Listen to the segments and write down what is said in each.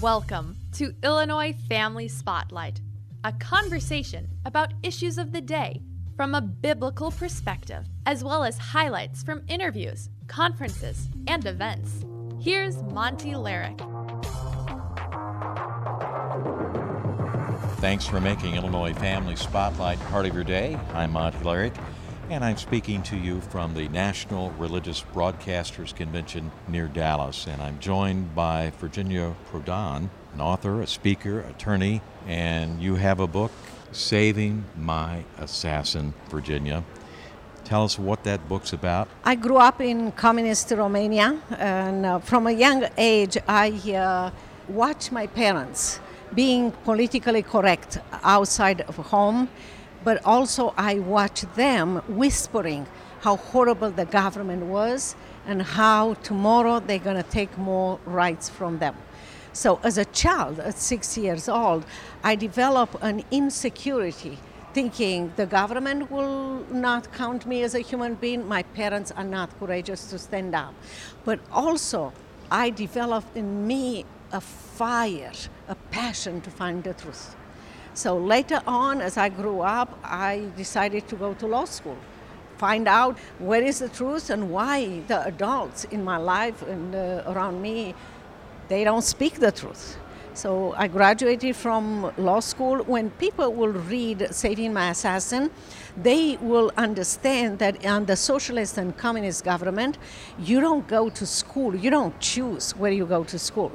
Welcome to Illinois Family Spotlight, a conversation about issues of the day from a biblical perspective, as well as highlights from interviews, conferences, and events. Here's Monty Larrick. Thanks for making Illinois Family Spotlight part of your day. I'm Monty Larrick, and I'm speaking to you from the National Religious Broadcasters Convention near Dallas. And I'm joined by Virginia Prodan, an author, a speaker, attorney, and you have a book, Saving My Assassin, Virginia. Tell us what that book's about. I grew up in communist Romania, and uh, from a young age, I uh, watched my parents being politically correct outside of home, but also I watched them whispering how horrible the government was and how tomorrow they're going to take more rights from them. So, as a child at six years old, I developed an insecurity thinking the government will not count me as a human being, my parents are not courageous to stand up. But also, I developed in me a fire, a passion to find the truth. So later on, as I grew up, I decided to go to law school, find out where is the truth and why the adults in my life and uh, around me, they don't speak the truth. So I graduated from law school. When people will read Saving My Assassin, they will understand that under socialist and communist government, you don't go to school, you don't choose where you go to school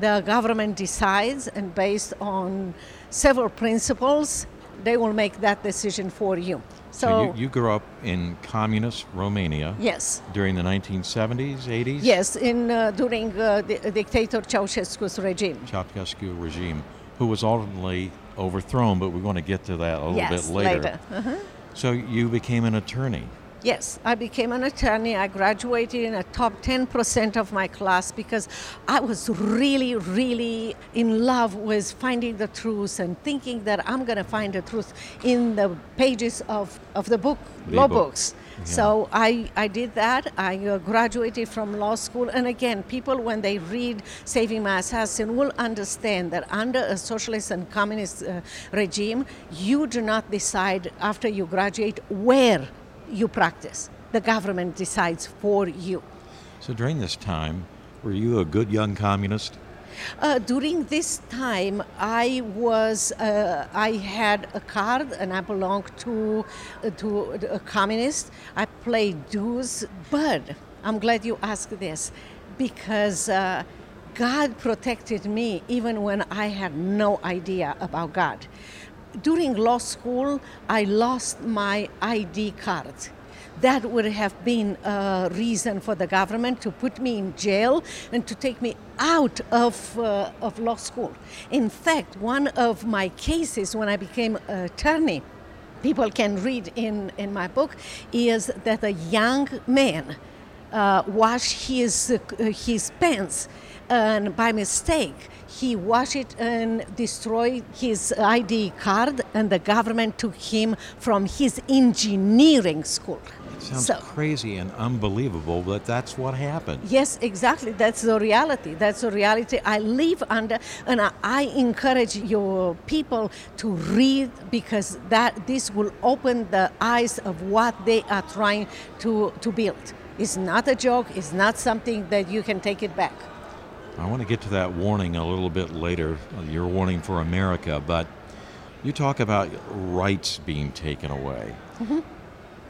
the government decides, and based on several principles, they will make that decision for you. So, so you, you, grew up in communist Romania. Yes. During the 1970s, 80s. Yes, in uh, during uh, the dictator Ceausescu's regime. Ceausescu regime, who was ultimately overthrown, but we're going to get to that a little yes, bit later. later. Uh-huh. So you became an attorney. Yes, I became an attorney. I graduated in a top 10% of my class because I was really, really in love with finding the truth and thinking that I'm going to find the truth in the pages of, of the book, the law book. books. Yeah. So I, I did that. I uh, graduated from law school. And again, people, when they read Saving My Assassin, will understand that under a socialist and communist uh, regime, you do not decide after you graduate where you practice. The government decides for you. So during this time, were you a good young communist? Uh, during this time, I was uh, I had a card and I belonged to uh, to a communist. I played dues, but I'm glad you asked this because uh, God protected me even when I had no idea about God during law school, I lost my ID card. That would have been a reason for the government to put me in jail and to take me out of, uh, of law school. In fact, one of my cases when I became attorney, people can read in, in my book, is that a young man uh, washed his, uh, his pants and by mistake he washed it and destroyed his ID card, and the government took him from his engineering school. It sounds so, crazy and unbelievable, but that's what happened. Yes, exactly. That's the reality. That's the reality I live under, and I, I encourage your people to read because that this will open the eyes of what they are trying to, to build. It's not a joke. It's not something that you can take it back. I want to get to that warning a little bit later, your warning for America, but you talk about rights being taken away. Mm-hmm.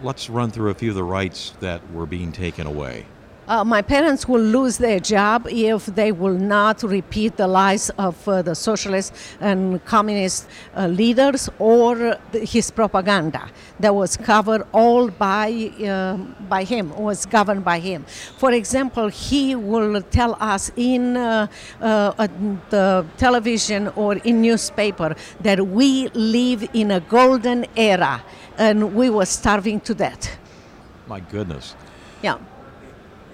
Let's run through a few of the rights that were being taken away. Uh, my parents will lose their job if they will not repeat the lies of uh, the socialist and communist uh, leaders or his propaganda that was covered all by, um, by him, was governed by him. For example, he will tell us in uh, uh, the television or in newspaper that we live in a golden era and we were starving to death. My goodness. Yeah.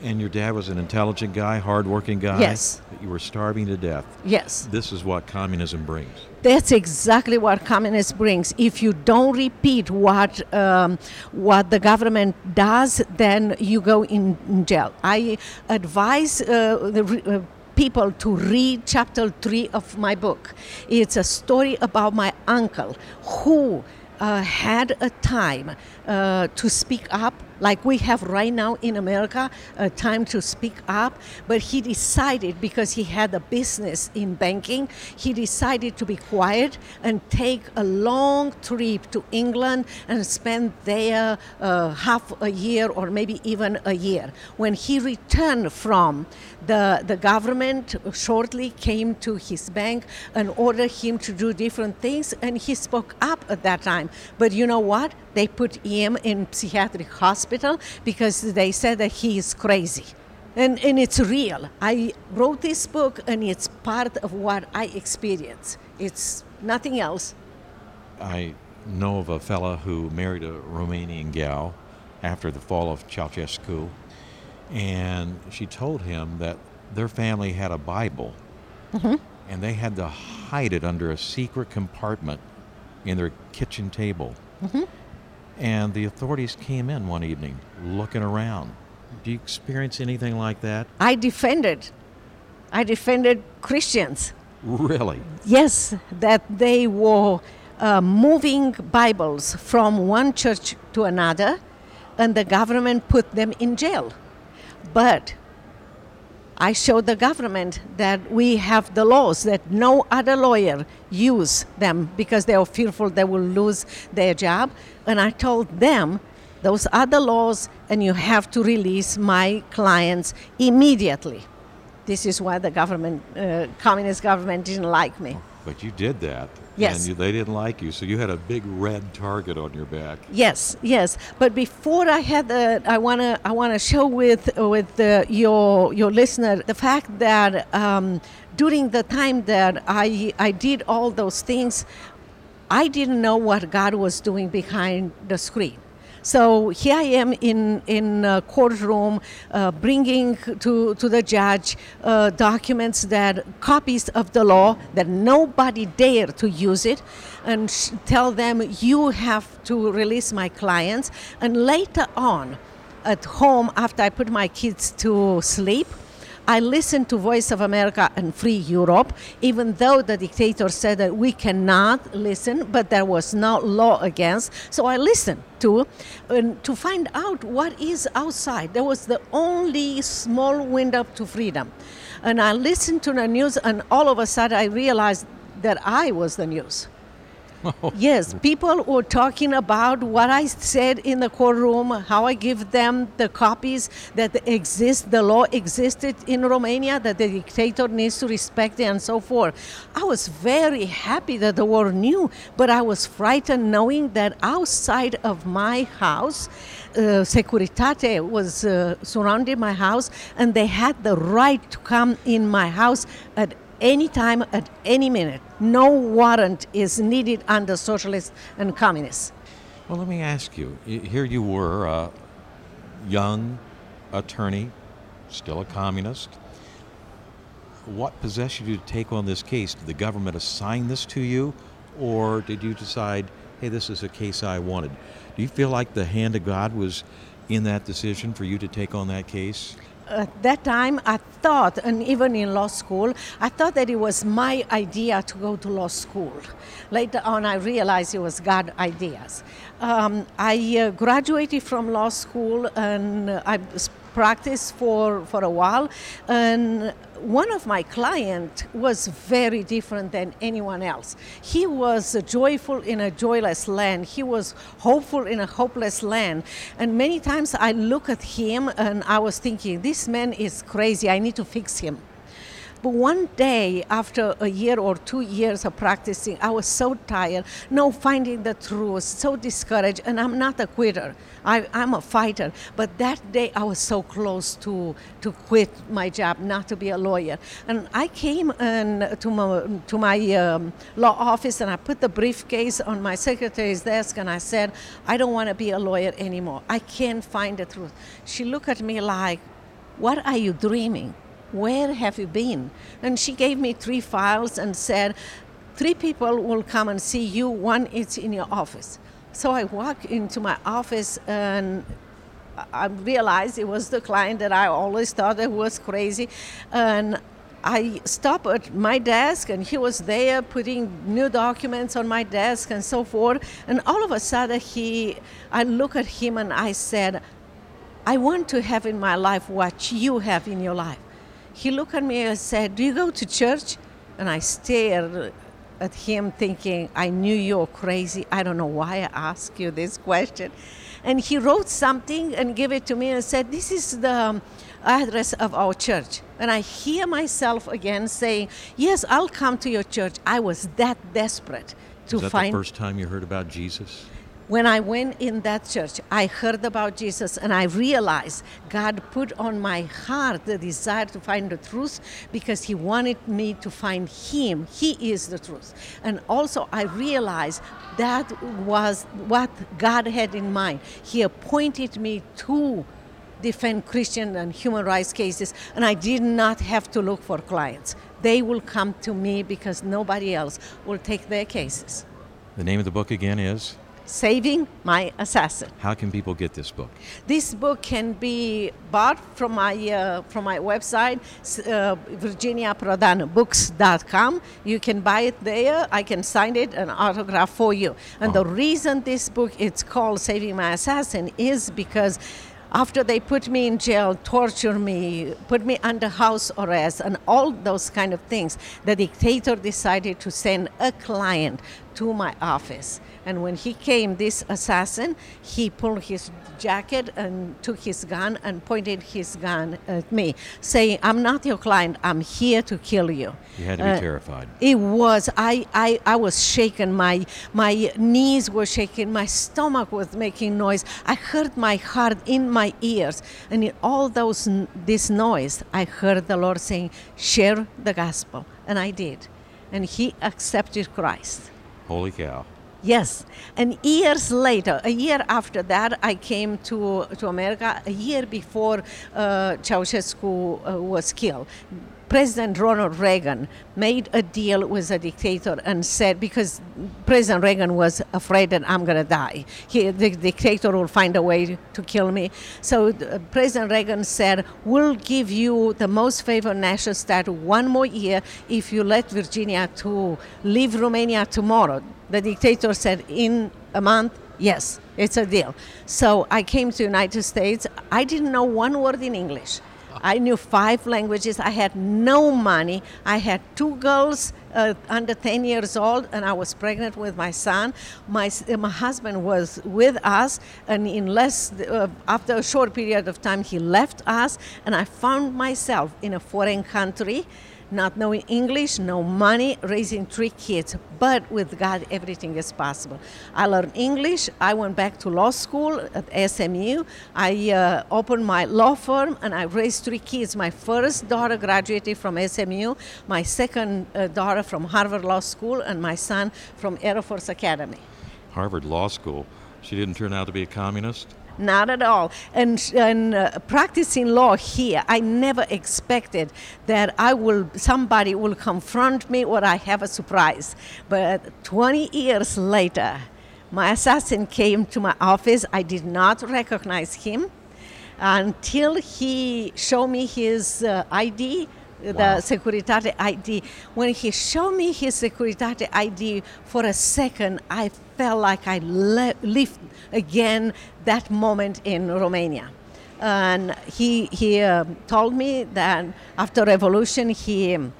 And your dad was an intelligent guy, hardworking guy. Yes. You were starving to death. Yes. This is what communism brings. That's exactly what communism brings. If you don't repeat what um, what the government does, then you go in, in jail. I advise uh, the. Uh, people to read chapter three of my book. It's a story about my uncle who uh, had a time uh, to speak up like we have right now in America, a time to speak up. But he decided, because he had a business in banking, he decided to be quiet and take a long trip to England and spend there uh, half a year or maybe even a year. When he returned from the, the government shortly came to his bank and ordered him to do different things, and he spoke up at that time. But you know what? They put him in psychiatric hospital because they said that he is crazy. And, and it's real. I wrote this book, and it's part of what I experience. It's nothing else. I know of a fella who married a Romanian gal after the fall of Ceausescu and she told him that their family had a Bible, mm-hmm. and they had to hide it under a secret compartment in their kitchen table. Mm-hmm. And the authorities came in one evening looking around. Do you experience anything like that? I defended. I defended Christians. Really? Yes, that they were uh, moving Bibles from one church to another, and the government put them in jail. But I showed the government that we have the laws that no other lawyer use them because they are fearful they will lose their job. And I told them those are the laws and you have to release my clients immediately. This is why the government, uh, communist government, didn't like me. But you did that. Yes. And you, they didn't like you, so you had a big red target on your back. Yes, yes. But before I had the, I wanna, I wanna show with with the, your your listener the fact that um, during the time that I I did all those things, I didn't know what God was doing behind the screen. So here I am in in a courtroom, uh, bringing to to the judge uh, documents that copies of the law that nobody dare to use it, and sh- tell them you have to release my clients. And later on, at home after I put my kids to sleep. I listened to Voice of America and Free Europe, even though the dictator said that we cannot listen, but there was no law against. So I listened to and to find out what is outside. There was the only small window to freedom. And I listened to the news, and all of a sudden I realized that I was the news. yes, people were talking about what I said in the courtroom, how I give them the copies that exist, the law existed in Romania, that the dictator needs to respect it, and so forth. I was very happy that the world knew, but I was frightened knowing that outside of my house, uh, Securitate was uh, surrounding my house, and they had the right to come in my house at any time, at any minute. No warrant is needed under socialists and communists. Well, let me ask you here you were, a young attorney, still a communist. What possessed you to take on this case? Did the government assign this to you, or did you decide, hey, this is a case I wanted? Do you feel like the hand of God was in that decision for you to take on that case? At that time I thought, and even in law school, I thought that it was my idea to go to law school. Later on, I realized it was God ideas. Um, I uh, graduated from law school and I practiced for, for a while, and one of my clients was very different than anyone else. He was joyful in a joyless land. He was hopeful in a hopeless land. And many times I look at him and I was thinking, this man is crazy. I need to fix him. But one day, after a year or two years of practicing, I was so tired, no finding the truth, so discouraged, and I'm not a quitter. I, am a fighter. But that day, I was so close to, to quit my job, not to be a lawyer. And I came to my, to my um, law office and I put the briefcase on my secretary's desk and I said, I don't want to be a lawyer anymore. I can't find the truth. She looked at me like, What are you dreaming? Where have you been? And she gave me three files and said, Three people will come and see you, one is in your office. So I walked into my office and I realized it was the client that I always thought that was crazy. And I stopped at my desk and he was there putting new documents on my desk and so forth. And all of a sudden, he, I look at him and I said, I want to have in my life what you have in your life. He looked at me and said, Do you go to church? And I stared at him thinking, I knew you're crazy. I don't know why I asked you this question. And he wrote something and gave it to me and said, This is the um, address of our church. And I hear myself again saying, Yes, I'll come to your church. I was that desperate to Was that find the first time you heard about Jesus? When I went in that church, I heard about Jesus and I realized God put on my heart the desire to find the truth because He wanted me to find Him. He is the truth. And also, I realized that was what God had in mind. He appointed me to defend Christian and human rights cases, and I did not have to look for clients. They will come to me because nobody else will take their cases. The name of the book again is Saving My Assassin. How can people get this book? This book can be bought from my uh, from my website, uh, virginiaprodanbooks.com. You can buy it there. I can sign it and autograph for you. And the reason this book it's called Saving My Assassin is because after they put me in jail, torture me, put me under house arrest, and all those kind of things, the dictator decided to send a client to my office. And when he came, this assassin, he pulled his jacket and took his gun and pointed his gun at me, saying, I'm not your client, I'm here to kill you. You had to be Uh, terrified. It was. I, I, I was shaken. My, my knees were shaking. My stomach was making noise. I heard my heart in my ears. And in all those this noise, I heard the Lord saying, share the gospel. And I did. And he accepted Christ. Holy cow. Yes, and years later, a year after that, I came to, to America. A year before uh, Ceausescu uh, was killed, President Ronald Reagan made a deal with a dictator and said, because President Reagan was afraid that I'm going to die, he, the dictator will find a way to kill me. So uh, President Reagan said, "We'll give you the most favored national status one more year if you let Virginia to leave Romania tomorrow." The dictator said, "In a month." Yes, it's a deal. So I came to United States. I didn't know one word in English. I knew five languages. I had no money. I had two girls uh, under 10 years old, and I was pregnant with my son. My, uh, my husband was with us, and in less, uh, after a short period of time, he left us, and I found myself in a foreign country not knowing English, no money, raising three kids. But with God, everything is possible. I learned English. I went back to law school at SMU. I uh, opened my law firm and I raised three kids. My first daughter graduated from SMU, my second uh, daughter from Harvard Law School, and my son from Air Force Academy. Harvard Law School. She didn't turn out to be a communist? Not at all. And, and uh, practicing law here, I never expected that I will somebody will confront me or I have a surprise. But 20 years later, my assassin came to my office. I did not recognize him until he showed me his uh, ID the Wow. Securitate ID. When he showed me his Securitate ID for a second, I felt like I le- lived again that moment in Romania. And he, he um told me that after revolution, he um,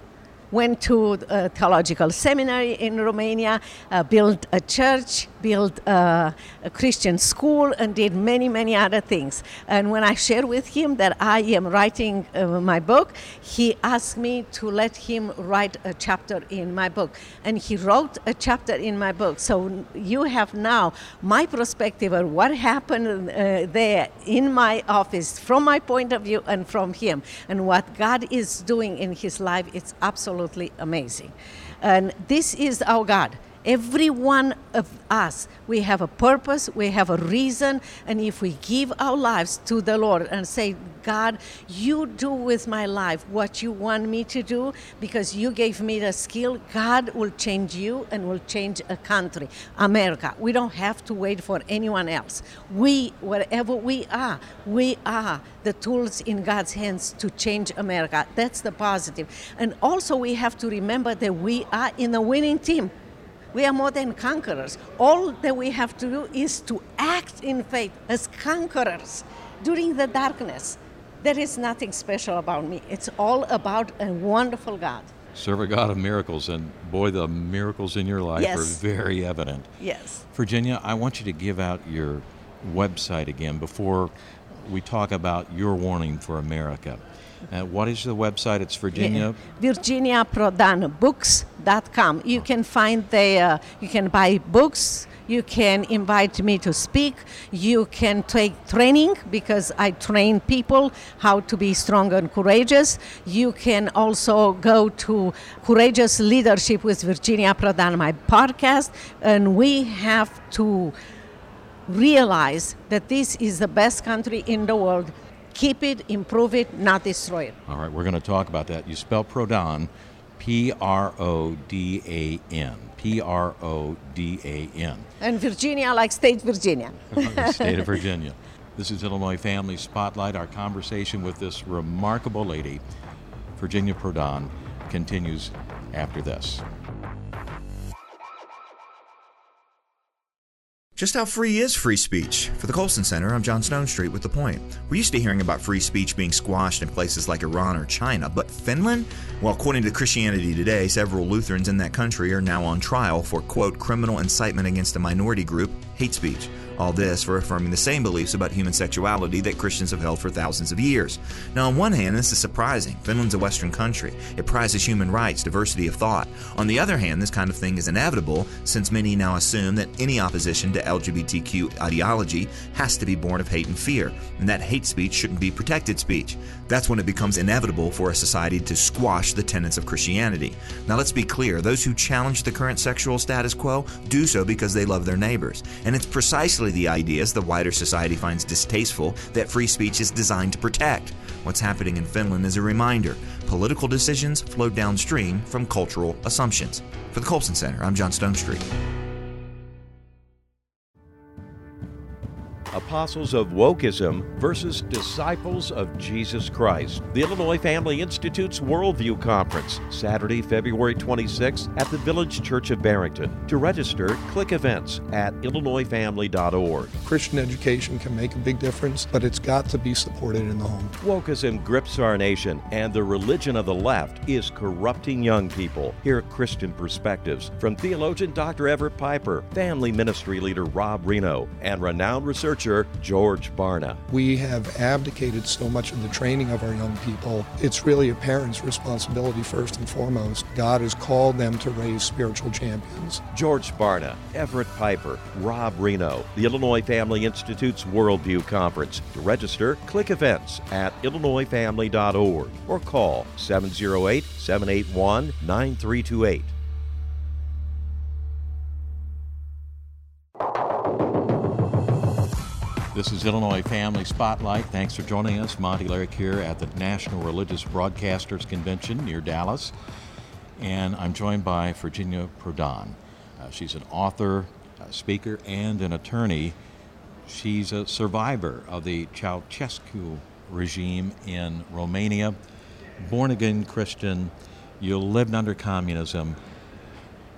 went to a theological seminary in Romania, uh, built a church, built a, Christian school, and did many, many other things. And when I shared with him that I am writing uh, my book, he asked me to let him write a chapter in my book. And he wrote a chapter in my book. So you have now my perspective of what happened uh, there in my office from my point of view and from him and what God is doing in his life. It's absolutely amazing. And this is our God. Every one of us, we have a purpose, we have a reason, and if we give our lives to the Lord and say, God, you do with my life what you want me to do because you gave me the skill, God will change you and will change a country, America. We don't have to wait for anyone else. We, wherever we are, we are the tools in God's hands to change America. That's the positive. And also, we have to remember that we are in a winning team. We are more than conquerors. All that we have to do is to act in faith as conquerors during the darkness. There is nothing special about me. It's all about a wonderful God. Serve a God of miracles, and boy, the miracles in your life Yes. are very evident. Yes. Virginia, I want you to give out your website again before we talk about your warning for America. Uh, what is the website? It's Virginia. virginiaprodanbooks.com. You can find there, you can buy books, you can invite me to speak, you can take training because I train people how to be strong and courageous. You can also go to Courageous Leadership with Virginia Prodan, my podcast, and we have to realize that this is the best country in the world. Keep it, improve it, not destroy it. All right, we're going to talk about that. You spell Prodan, P R O D A N. P R O D A N. And Virginia, like state Virginia. state of Virginia. This is Illinois Family Spotlight. Our conversation with this remarkable lady, Virginia Prodan, continues after this. Just how free is free speech? For the Colson Center, I'm John Stonestreet with The Point. We're used to hearing about free speech being squashed in places like Iran or China, but Finland? Well, according to Christianity Today, several Lutherans in that country are now on trial for, quote, criminal incitement against a minority group, hate speech. All this for affirming the same beliefs about human sexuality that Christians have held for thousands of years. Now, on one hand, this is surprising. Finland's a Western country. It prizes human rights, diversity of thought. On the other hand, this kind of thing is inevitable since many now assume that any opposition to LGBTQ ideology has to be born of hate and fear, and that hate speech shouldn't be protected speech. That's when it becomes inevitable for a society to squash the tenets of Christianity. Now, let's be clear those who challenge the current sexual status quo do so because they love their neighbors. And it's precisely the ideas the wider society finds distasteful that free speech is designed to protect. What's happening in Finland is a reminder political decisions flow downstream from cultural assumptions. For the Colson Center, I'm John Stone Apostles of Wokeism versus Disciples of Jesus Christ. The Illinois Family Institute's Worldview Conference, Saturday, February 26th at the Village Church of Barrington. To register, click events at illinoisfamily.org. Christian education can make a big difference, but it's got to be supported in the home. Wokeism grips our nation, and the religion of the left is corrupting young people. Hear Christian perspectives from theologian Dr. Everett Piper, family ministry leader Rob Rienow, and renowned researcher George Barna. We have abdicated so much of the training of our young people. It's really a parent's responsibility first and foremost. God has called them to raise spiritual champions. George Barna, Everett Piper, Rob Rienow, the Illinois Family Institute's Worldview Conference. To register, click events at illinoisfamily.org or call 708 781 9328. This is Illinois Family Spotlight. Thanks for joining us. Monty Larrick here at the National Religious Broadcasters Convention near Dallas. And I'm joined by Virginia Prodan. Uh, she's an author, speaker, and an attorney. She's a survivor of the Ceausescu regime in Romania, born again Christian. You lived under communism.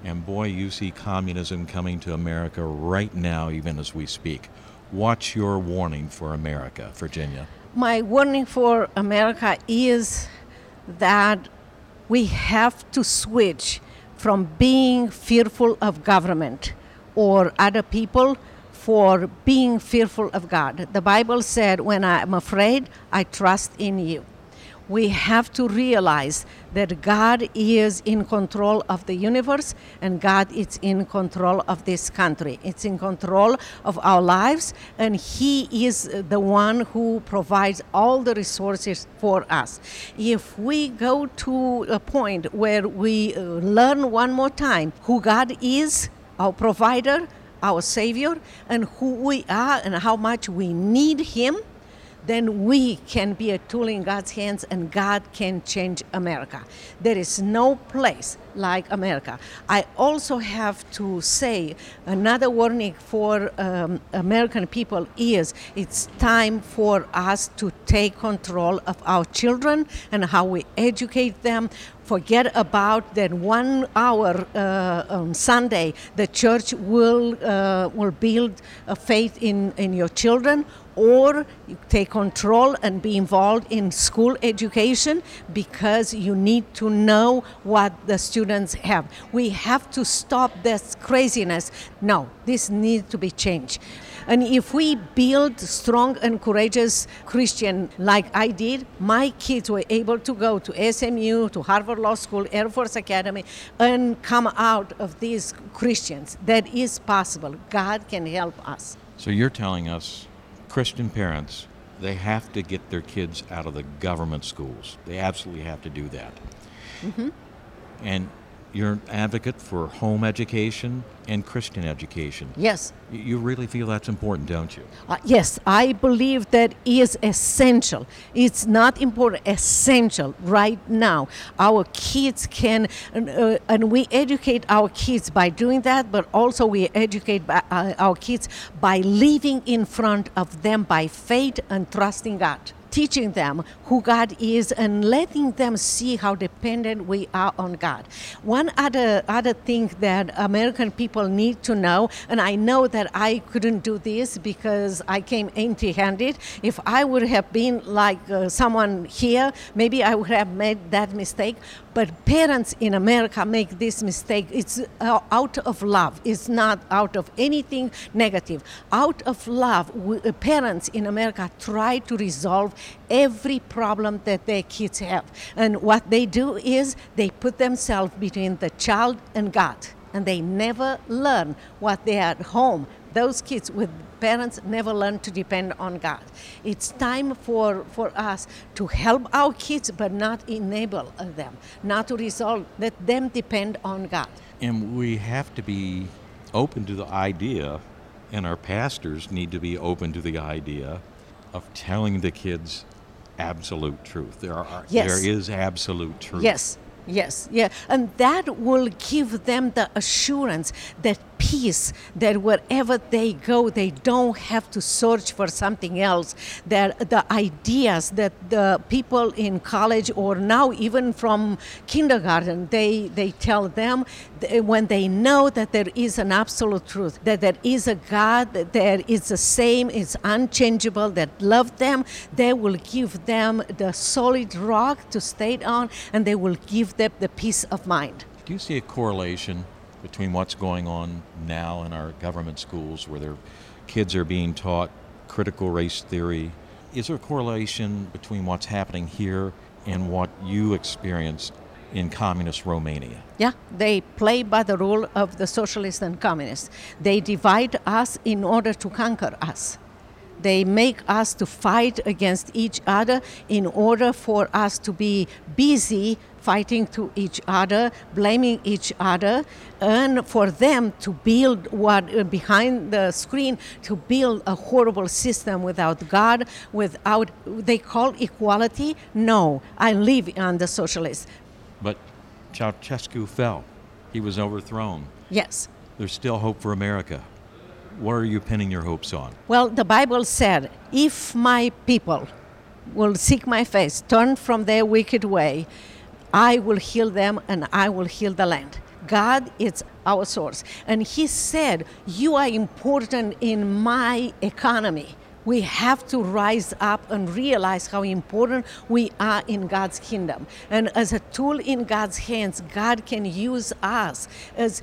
And boy, you see communism coming to America right now, even as we speak. What's your warning for America, Virginia? My warning for America is that we have to switch from being fearful of government or other people for being fearful of God. The Bible said, When I'm afraid, I trust in you. We have to realize that God is in control of the universe and God is in control of this country. It's in control of our lives, and He is the one who provides all the resources for us. If we go to a point where we uh, learn one more time who God is, our provider, our Savior, and who we are and how much we need Him, then we can be a tool in God's hands and God can change America. There is no place like America. I also have to say another warning for um, American people is it's time for us to take control of our children and how we educate them forget about that one hour uh, on Sunday the church will uh, will build a faith in, in your children or you take control and be involved in school education because you need to know what the students have. We have to stop this craziness. No, this needs to be changed. And if we build strong and courageous Christian like I did, my kids were able to go to SMU, to Harvard Law School, Air Force Academy, and come out of these Christians. That is possible. God can help us. So you're telling us Christian parents, they have to get their kids out of the government schools. They absolutely have to do that. Mm-hmm. And you're an advocate for home education and Christian education. Yes. You really feel that's important, don't you? Uh, yes, I believe that is essential. It's not important, essential right now. Our kids can, uh, and we educate our kids by doing that, but also we educate by, uh, our kids by living in front of them by faith and trusting God teaching them who God is and letting them see how dependent we are on God. One other other thing that American people need to know, and I know that I couldn't do this because I came empty-handed. If I would have been like uh, someone here, maybe I would have made that mistake. But parents in America make this mistake. It's uh, out of love. It's not out of anything negative. Out of love, uh, parents in America try to resolve every problem that their kids have. And what they do is they put themselves between the child and God. And they never learn what they are at home. Those kids with parents never learn to depend on God. It's time for, for us to help our kids, but not enable them, not to resolve, let them depend on God. And we have to be open to the idea, and our pastors need to be open to the idea of telling the kids absolute truth. There are Yes. there is absolute truth. Yes, yes, yeah. And that will give them the assurance that peace that wherever they go, they don't have to search for something else. That the ideas that the people in college or now even from kindergarten, they, they tell them th- eh, when they know that there is an absolute truth, that there is a God, that there is the same, it's unchangeable, that love them, they will give them the solid rock to stay on and they will give them the peace of mind. Do you see a correlation between what's going on now in our government schools where their kids are being taught critical race theory? Is there a correlation between what's happening here and what you experienced in communist Romania? Yeah, they play by the rule of the socialists and communists. They divide us in order to conquer us. They make us to fight against each other in order for us to be busy fighting to each other, blaming each other, and for them to build what uh, behind the screen to build a horrible system without God, without they call equality. No, I live under socialists. But Ceausescu fell. He was overthrown. Yes. There's still hope for America. What are you pinning your hopes on? Well, the Bible said, if my people will seek my face, turn from their wicked way, I will heal them and I will heal the land. God is our source. And He said, You are important in my economy. We have to rise up and realize how important we are in God's kingdom. And as a tool in God's hands, God can use us as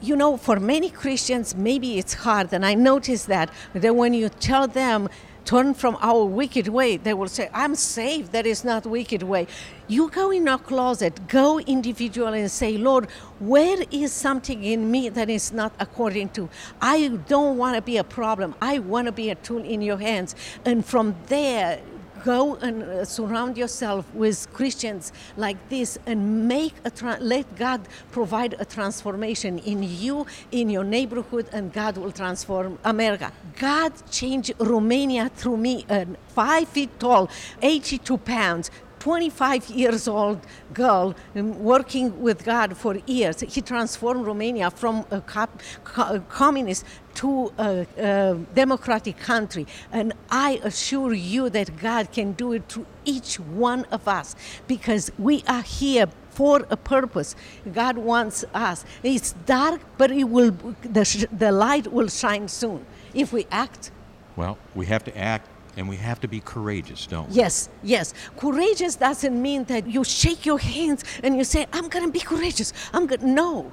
you know, for many Christians, maybe it's hard, and I notice that that when you tell them turn from our wicked way, they will say, "I'm saved. That is not wicked way." You go in your closet, go individually, and say, "Lord, where is something in me that is not according to? I don't want to be a problem. I want to be a tool in Your hands." And from there, go and uh, surround yourself with Christians like this and make a tra- let God provide a transformation in you, in your neighborhood, and God will transform America. God changed Romania through me, a five feet tall, 82 pounds, 25 years old girl working with God for years. He transformed Romania from a, co- co- communist to a, a, democratic country. And I assure you that God can do it to each one of us because we are here for a purpose. God wants us. It's dark, but it will, the, the light will shine soon if we act. Well, we have to act and we have to be courageous, don't we? Yes, yes. Courageous doesn't mean that you shake your hands and you say, I'm going to be courageous. I'm going to. No.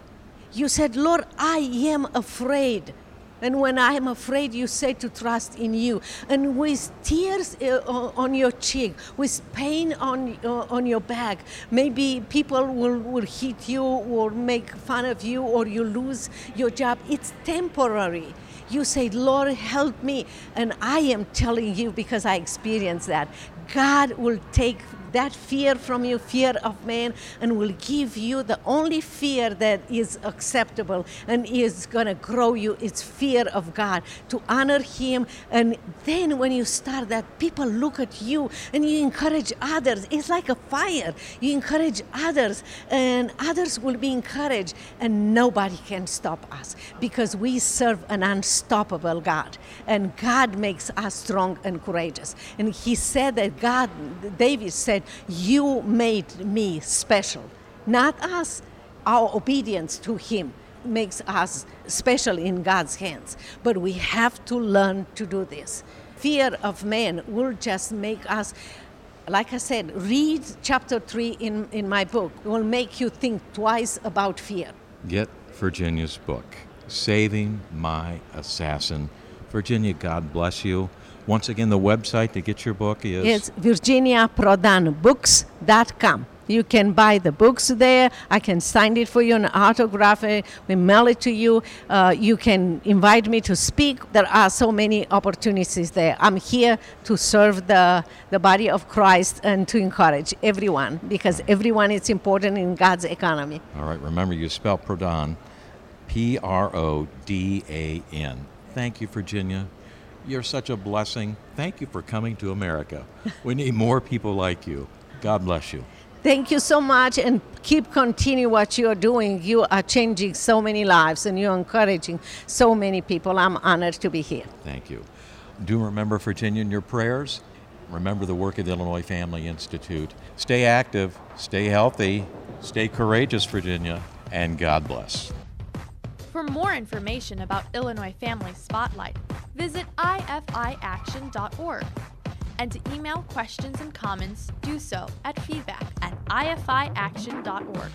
You said, Lord, I am afraid. And when I am afraid, you say to trust in you. And with tears uh, on your cheek, with pain on, on your back, maybe people will, will hit you or make fun of you or you lose your job. It's temporary you say, Lord, help me. And I am telling you because I experienced that. God will take that fear from you, fear of man, and will give you the only fear that is acceptable and is going to grow you. It's fear of God to honor Him. And then when you start that, people look at you and you encourage others. It's like a fire. You encourage others, and others will be encouraged, and nobody can stop us because we serve an unstoppable God. And God makes us strong and courageous. And He said that God, David said, said, You made me special. Not us. Our obedience to Him makes us special in God's hands. But we have to learn to do this. Fear of man will just make us like I said, read chapter 3 in, in my book. It will make you think twice about fear. Get Virginia's book, Saving My Assassin. Virginia, God bless you. Once again, the website to get your book is? It's virginiaprodanbooks.com. You can buy the books there. I can sign it for you and autograph it. We mail it to you. Uh, you can invite me to speak. There are so many opportunities there. I'm here to serve the, the body of Christ and to encourage everyone because everyone is important in God's economy. All right, remember you spell Prodan P R O D A N. Thank you, Virginia. You're such a blessing. Thank you for coming to America. We need more people like you. God bless you. Thank you so much and keep continue what you're doing. You are changing so many lives and you're encouraging so many people. I'm honored to be here. Thank you. Do remember Virginia in your prayers. Remember the work of the Illinois Family Institute. Stay active, stay healthy, stay courageous, Virginia, and God bless. For more information about Illinois Family Spotlight, visit ifiaction.org. And to email questions and comments, do so at feedback at ifiaction.org.